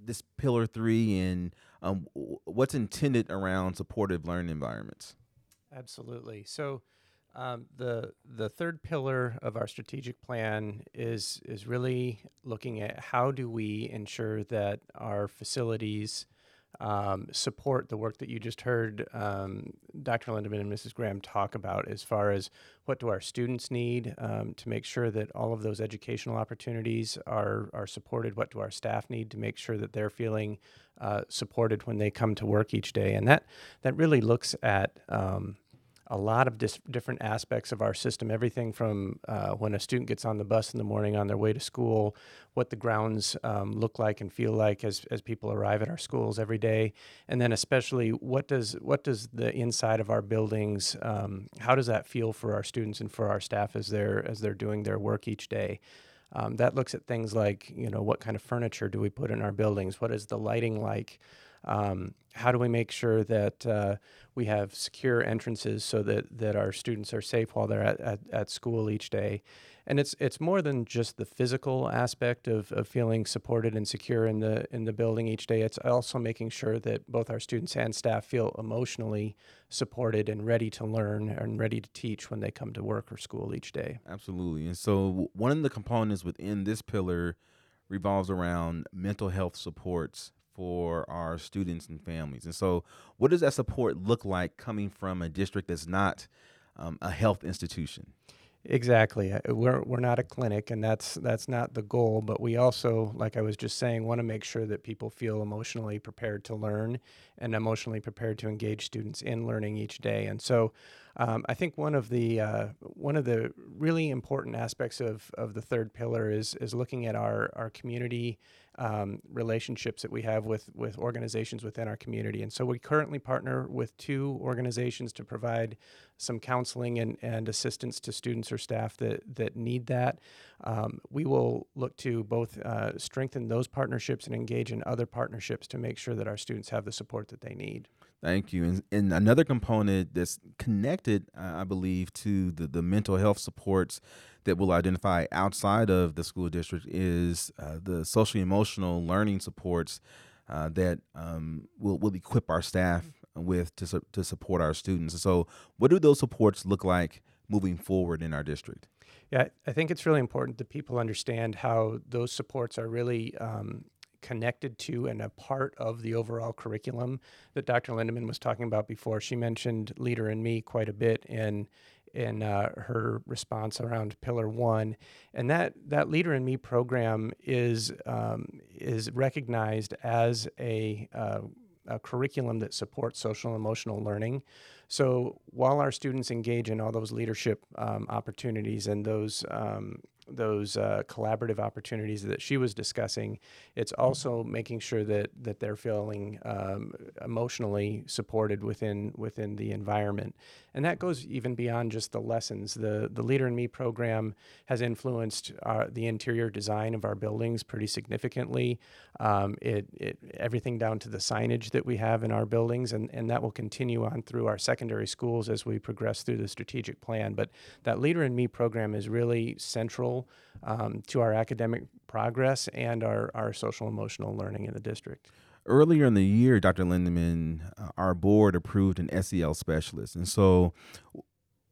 S1: this pillar three and um, what's intended around supportive learning environments?
S4: Absolutely. So um, the the third pillar of our strategic plan is is really looking at how do we ensure that our facilities um, support the work that you just heard um, Dr. Lindaman and Mrs. Graham talk about as far as what do our students need um, to make sure that all of those educational opportunities are are supported. What do our staff need to make sure that they're feeling uh, supported when they come to work each day, and that that really looks at um, a lot of dis- different aspects of our system. Everything from uh, when a student gets on the bus in the morning on their way to school, what the grounds um, look like and feel like as, as people arrive at our schools every day, and then especially what does what does the inside of our buildings um, how does that feel for our students and for our staff as they're as they're doing their work each day. Um, that looks at things like you know what kind of furniture do we put in our buildings, what is the lighting like. Um, how do we make sure that uh, we have secure entrances so that, that our students are safe while they're at, at, at school each day? And it's it's more than just the physical aspect of, of feeling supported and secure in the in the building each day. It's also making sure that both our students and staff feel emotionally supported and ready to learn and ready to teach when they come to work or school each day.
S1: Absolutely. And so one of the components within this pillar revolves around mental health supports for our students and families. And so, what does that support look like coming from a district that's not um, a health institution?
S4: Exactly. Uh, we're we're not a clinic, and that's that's not the goal. But we also, like I was just saying, want to make sure that people feel emotionally prepared to learn and emotionally prepared to engage students in learning each day. And so, um, I think one of the uh, one of the really important aspects of of the third pillar is is looking at our our community um, relationships that we have with with organizations within our community. And so we currently partner with two organizations to provide some counseling and, and assistance to students or staff that that need that. Um, we will look to both uh, strengthen those partnerships and engage in other partnerships to make sure that our students have the support that they need.
S1: Thank you. And, and another component that's connected, uh, I believe, to the, the mental health supports that we'll identify outside of the school district is uh, the social emotional learning supports uh, that um, will will equip our staff with to su- to support our students. So, what do those supports look like moving forward in our district?
S4: Yeah, I think it's really important that people understand how those supports are really um, connected to and a part of the overall curriculum that Dr. Lindaman was talking about before. She mentioned Leader in Me quite a bit in in uh, her response around Pillar One, and that that Leader in Me program is um, is recognized as a, uh, a curriculum that supports social and emotional learning. So while our students engage in all those leadership um, opportunities and those um, those uh, collaborative opportunities that she was discussing, it's also making sure that that they're feeling um, emotionally supported within within the environment, and that goes even beyond just the lessons. the The Leader in Me program has influenced uh, the interior design of our buildings pretty significantly. Um, it, it everything down to the signage that we have in our buildings, and and that will continue on through our secondary schools as we progress through the strategic plan. But that Leader in Me program is really central um, to our academic progress and our, our social emotional learning in the district.
S1: Earlier in the year, Dr. Lindaman, uh, our board approved an SEL specialist, and so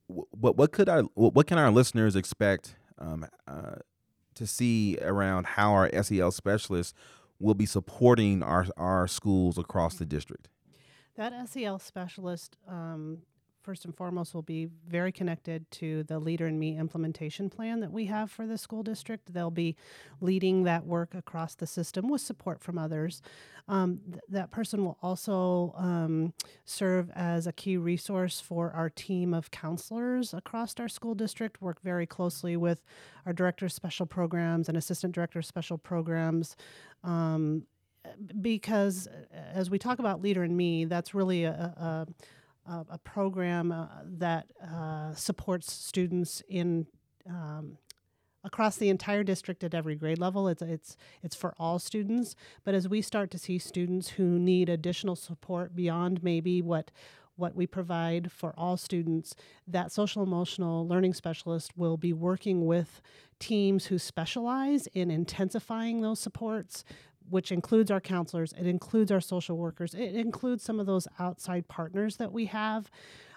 S1: what what could our what can our listeners expect um, uh, to see around how our SEL specialists will be supporting our our schools across the district?
S2: That SEL specialist um, first and foremost will be very connected to the Leader in Me implementation plan that we have for the school district. They'll be leading that work across the system with support from others. Um, th- that person will also um, serve as a key resource for our team of counselors across our school district, work very closely with our director of special programs and assistant director of special programs. Um, because as we talk about Leader in Me, that's really a, a uh, a program uh, that uh, supports students in um, across the entire district at every grade level. It's it's it's for all students. But as we start to see students who need additional support beyond maybe what what we provide for all students, that social emotional learning specialist will be working with teams who specialize in intensifying those supports which includes our counselors, it includes our social workers, it includes some of those outside partners that we have.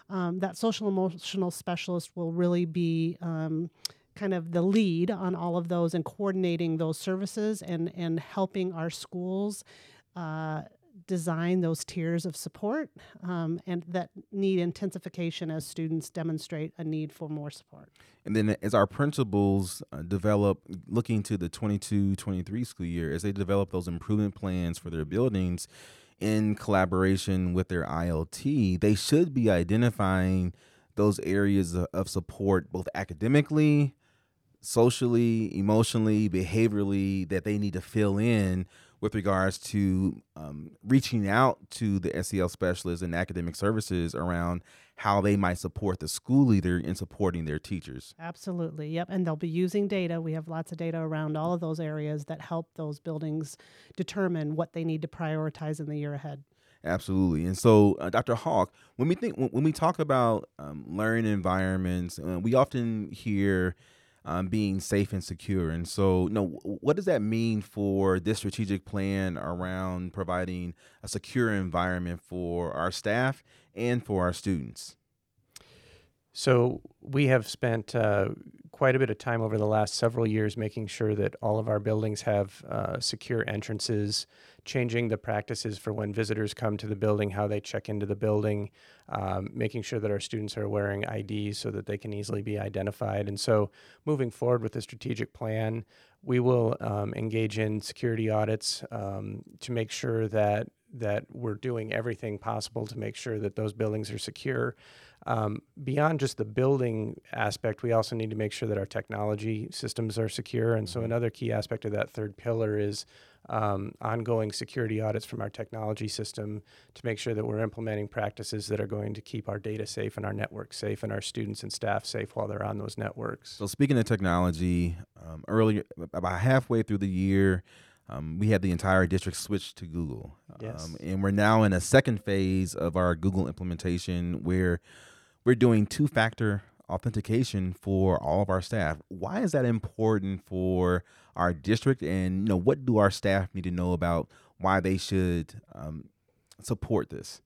S2: Um, that social emotional specialist will really be um, kind of the lead on all of those and coordinating those services and and helping our schools uh, design those tiers of support um, and that need intensification as students demonstrate a need for more support.
S1: And then as our principals uh, develop, looking to the 22-23 school year, as they develop those improvement plans for their buildings in collaboration with their ILT, they should be identifying those areas of, of support, both academically, socially, emotionally, behaviorally, that they need to fill in with regards to um, reaching out to the SEL specialists and academic services around how they might support the school leader in supporting their teachers.
S2: Absolutely. Yep. And they'll be using data. We have lots of data around all of those areas that help those buildings determine what they need to prioritize in the year ahead.
S1: Absolutely. And so, uh, Dr. Haack, when we think when we talk about um, learning environments, uh, we often hear um, being safe and secure. And so, you know, what does that mean for this strategic plan around providing a secure environment for our staff and for our students?
S4: So we have spent uh, quite a bit of time over the last several years making sure that all of our buildings have uh, secure entrances, changing the practices for when visitors come to the building, how they check into the building, um, making sure that our students are wearing IDs so that they can easily be identified. And so, moving forward with the strategic plan, we will um, engage in security audits um, to make sure that that we're doing everything possible to make sure that those buildings are secure. Um, beyond just the building aspect, we also need to make sure that our technology systems are secure. And so, mm-hmm. another key aspect of that third pillar is um, ongoing security audits from our technology system to make sure that we're implementing practices that are going to keep our data safe and our network safe and our students and staff safe while they're on those networks.
S1: So, speaking of technology, um, earlier, about halfway through the year, um, we had the entire district switch to Google.
S4: Yes.
S1: Um, and we're now in a second phase of our Google implementation where we're doing two factor authentication for all of our staff. Why is that important for our district? And you know, what do our staff need to know about why they should um, support this?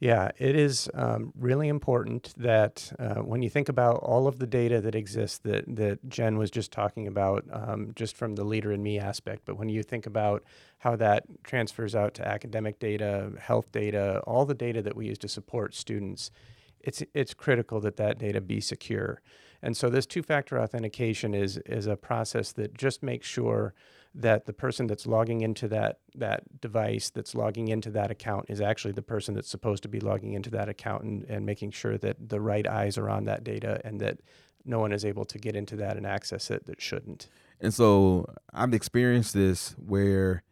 S4: Yeah, it is um, really important that uh, when you think about all of the data that exists that, that Jen was just talking about, um, just from the leader in me aspect, but when you think about how that transfers out to academic data, health data, all the data that we use to support students, it's, it's critical that that data be secure. And so this two-factor authentication is, is a process that just makes sure that the person that's logging into that that device that's logging into that account is actually the person that's supposed to be logging into that account and, and making sure that the right eyes are on that data and that no one is able to get into that and access it that shouldn't.
S1: And so I've experienced this where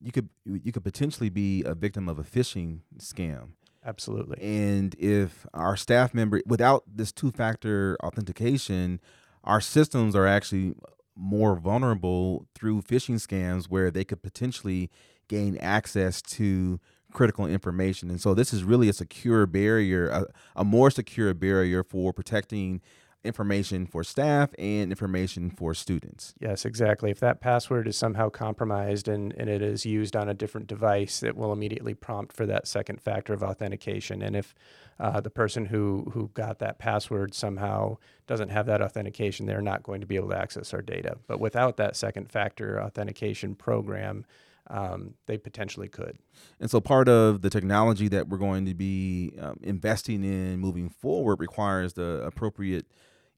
S1: you could you could potentially be a victim of a phishing scam.
S4: Absolutely.
S1: And if our staff member without this two-factor authentication, our systems are actually more vulnerable through phishing scams where they could potentially gain access to critical information. And so this is really a secure barrier, a, a more secure barrier for protecting information for staff and information for students.
S4: Yes, exactly. If that password is somehow compromised and, and it is used on a different device, it will immediately prompt for that second factor of authentication. And if uh, the person who, who got that password somehow doesn't have that authentication, they're not going to be able to access our data. But without that second factor authentication program, um, they potentially could.
S1: And so, part of the technology that we're going to be um, investing in moving forward requires the appropriate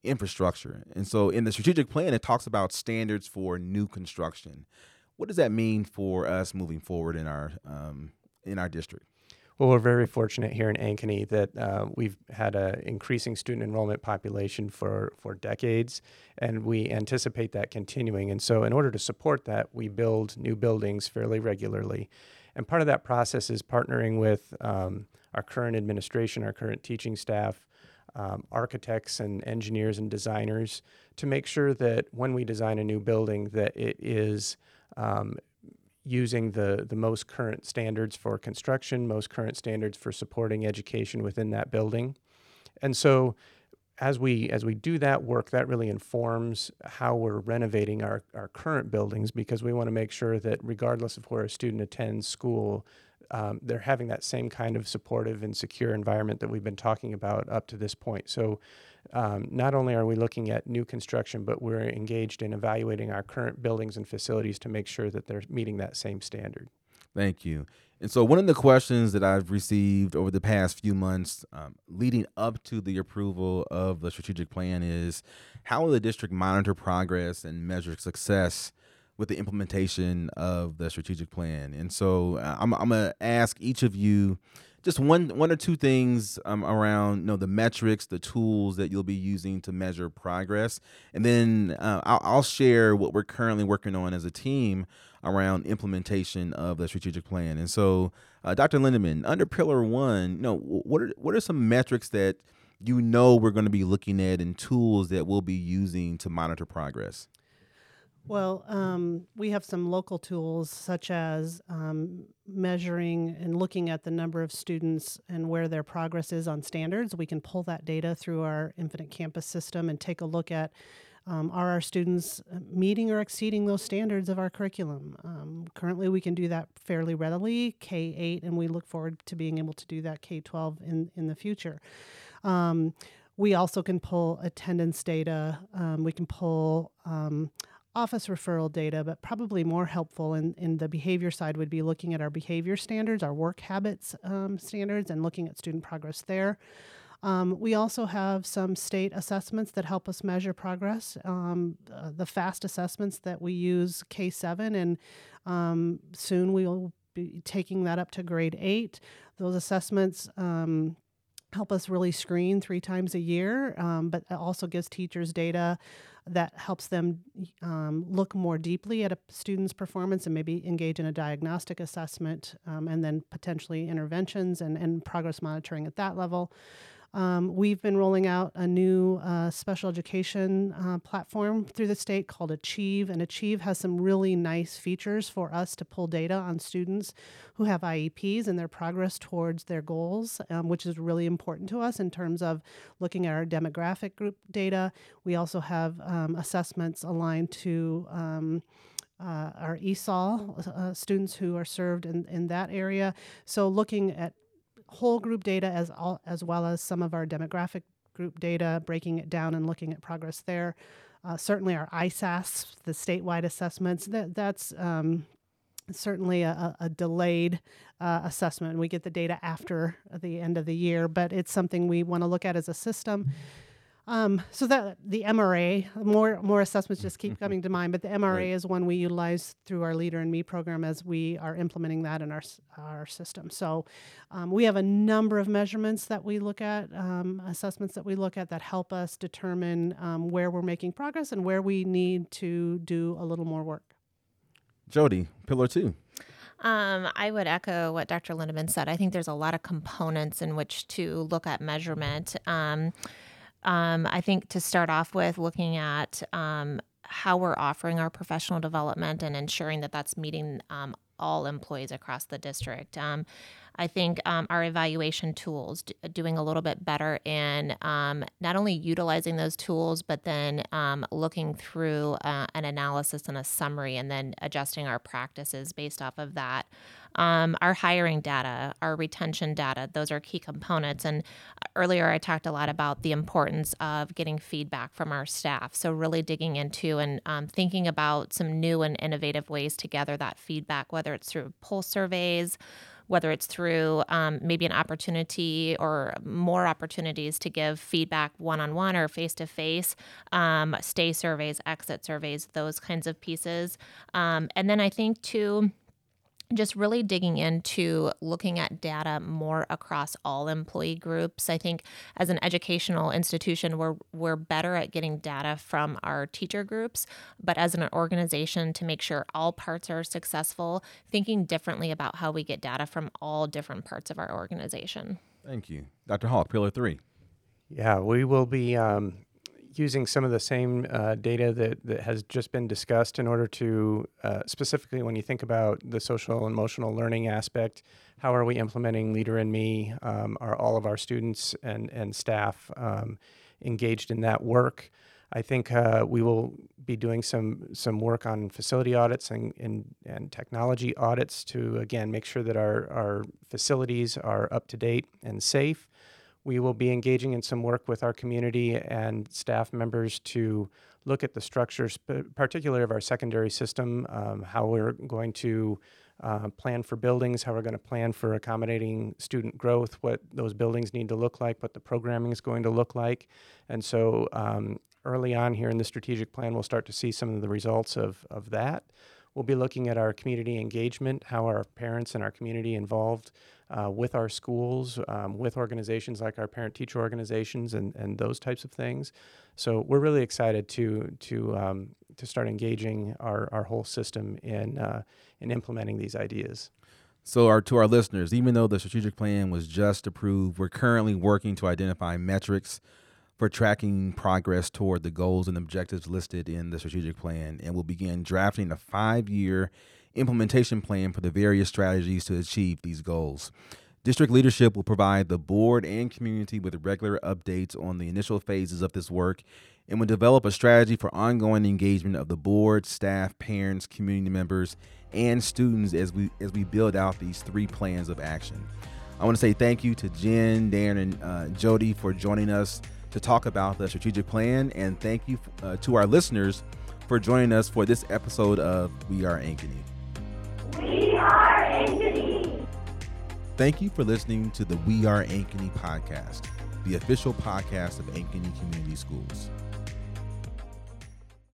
S1: infrastructure. And so in the strategic plan, it talks about standards for new construction. What does that mean for us moving forward in our um, in our district?
S4: Well, we're very fortunate here in Ankeny that uh, we've had an increasing student enrollment population for, for decades, and we anticipate that continuing. And so, in order to support that, we build new buildings fairly regularly. And part of that process is partnering with um, our current administration, our current teaching staff, um, architects and engineers and designers to make sure that when we design a new building that it is um, using the, the most current standards for construction, most current standards for supporting education within that building. And so as we as we do that work, that really informs how we're renovating our, our current buildings because we want to make sure that regardless of where a student attends school, um, they're having that same kind of supportive and secure environment that we've been talking about up to this point. So, um, not only are we looking at new construction, but we're engaged in evaluating our current buildings and facilities to make sure that they're meeting that same standard.
S1: Thank you. And so, one of the questions that I've received over the past few months um, leading up to the approval of the strategic plan is how will the district monitor progress and measure success with the implementation of the strategic plan. And so uh, I'm, I'm to ask each of you just one one or two things um, around you know the metrics, the tools that you'll be using to measure progress, and then uh, I'll, I'll share what we're currently working on as a team around implementation of the strategic plan. And so, uh, Dr. Lindaman, under Pillar One, you know, what are what are some metrics that you know we're going to be looking at and tools that we'll be using to monitor progress?
S2: Well, um, we have some local tools such as um, measuring and looking at the number of students and where their progress is on standards. We can pull that data through our Infinite Campus system and take a look at um, are our students uh, meeting or exceeding those standards of our curriculum? Um, currently, we can do that fairly readily, K 8, and we look forward to being able to do that K 12 in, in the future. Um, we also can pull attendance data, um, we can pull um, office referral data, but probably more helpful in, in the behavior side would be looking at our behavior standards, our work habits um, standards, and looking at student progress there. Um, we also have some state assessments that help us measure progress. Um, uh, the FAST assessments that we use K7, and um, soon we will be taking that up to grade eight. Those assessments um, help us really screen three times a year, um, but also gives teachers data that helps them um, look more deeply at a student's performance and maybe engage in a diagnostic assessment um, and then potentially interventions and, and progress monitoring at that level. Um, we've been rolling out a new uh, special education uh, platform through the state called Achieve, and Achieve has some really nice features for us to pull data on students who have IEPs and their progress towards their goals, um, which is really important to us in terms of looking at our demographic group data. We also have um, assessments aligned to um, uh, our ESOL uh, students who are served in, in that area. So, looking at whole group data as all, as well as some of our demographic group data, breaking it down and looking at progress there. Uh, certainly, our ISAS, the statewide assessments, that that's um, certainly a, a delayed uh, assessment. We get the data after the end of the year, but it's something we want to look at as a system. Um, so that the MRA, more more assessments just keep coming to mind, but the MRA right. is one we utilize through our Leader in Me program as we are implementing that in our our system. So um, we have a number of measurements that we look at, um, assessments that we look at that help us determine um, where we're making progress and where we need to do a little more work.
S1: Jodie, pillar two.
S3: Um, I would echo what Dr. Lindaman said. I think there's a lot of components in which to look at measurement. Um, um, I think to start off with, looking at um, how we're offering our professional development and ensuring that that's meeting um, all employees across the district. Um, I think um, our evaluation tools, d- doing a little bit better in um, not only utilizing those tools, but then um, looking through uh, an analysis and a summary and then adjusting our practices based off of that. Um, our hiring data, our retention data, those are key components. And earlier I talked a lot about the importance of getting feedback from our staff. So, really digging into and um, thinking about some new and innovative ways to gather that feedback, whether it's through pulse surveys, whether it's through um, maybe an opportunity or more opportunities to give feedback one on one or face to face, stay surveys, exit surveys, those kinds of pieces. Um, and then I think, too, just really digging into looking at data more across all employee groups. I think as an educational institution, we're we're better at getting data from our teacher groups, but as an organization, to make sure all parts are successful, thinking differently about how we get data from all different parts of our organization.
S1: Thank you, Dr. Haack. Pillar three.
S4: Yeah, we will be um, using some of the same uh, data that, that has just been discussed in order to uh, specifically when you think about the social and emotional learning aspect how are we implementing leader in me? Um, are all of our students and, and staff um, engaged in that work? I think uh, we will be doing some some work on facility audits and, and, and technology audits to again make sure that our, our facilities are up to date and safe we will be engaging in some work with our community and staff members to look at the structures, particularly of our secondary system, um, how we're going to uh, plan for buildings, how we're going to plan for accommodating student growth, what those buildings need to look like, what the programming is going to look like. And so um, early on here in the strategic plan, we'll start to see some of the results of, of that. We'll be looking at our community engagement, how our parents and our community involved uh, with our schools, um, with organizations like our parent teacher organizations, and, and those types of things. So we're really excited to to um, to start engaging our, our whole system in uh, in implementing these ideas.
S1: So, our, to our listeners, even though the strategic plan was just approved, we're currently working to identify metrics for tracking progress toward the goals and objectives listed in the strategic plan, and we'll begin drafting a five year implementation plan for the various strategies to achieve these goals. District leadership will provide the board and community with regular updates on the initial phases of this work and will develop a strategy for ongoing engagement of the board, staff, parents, community members, and students as we as we build out these three plans of action. I want to say thank you to Jen, Darin, and uh, Jodie for joining us to talk about the strategic plan, and thank you uh, to our listeners for joining us for this episode of We Are Ankeny.
S5: We are Ankeny.
S1: Thank you for listening to the We Are Ankeny podcast, the official podcast of Ankeny Community Schools.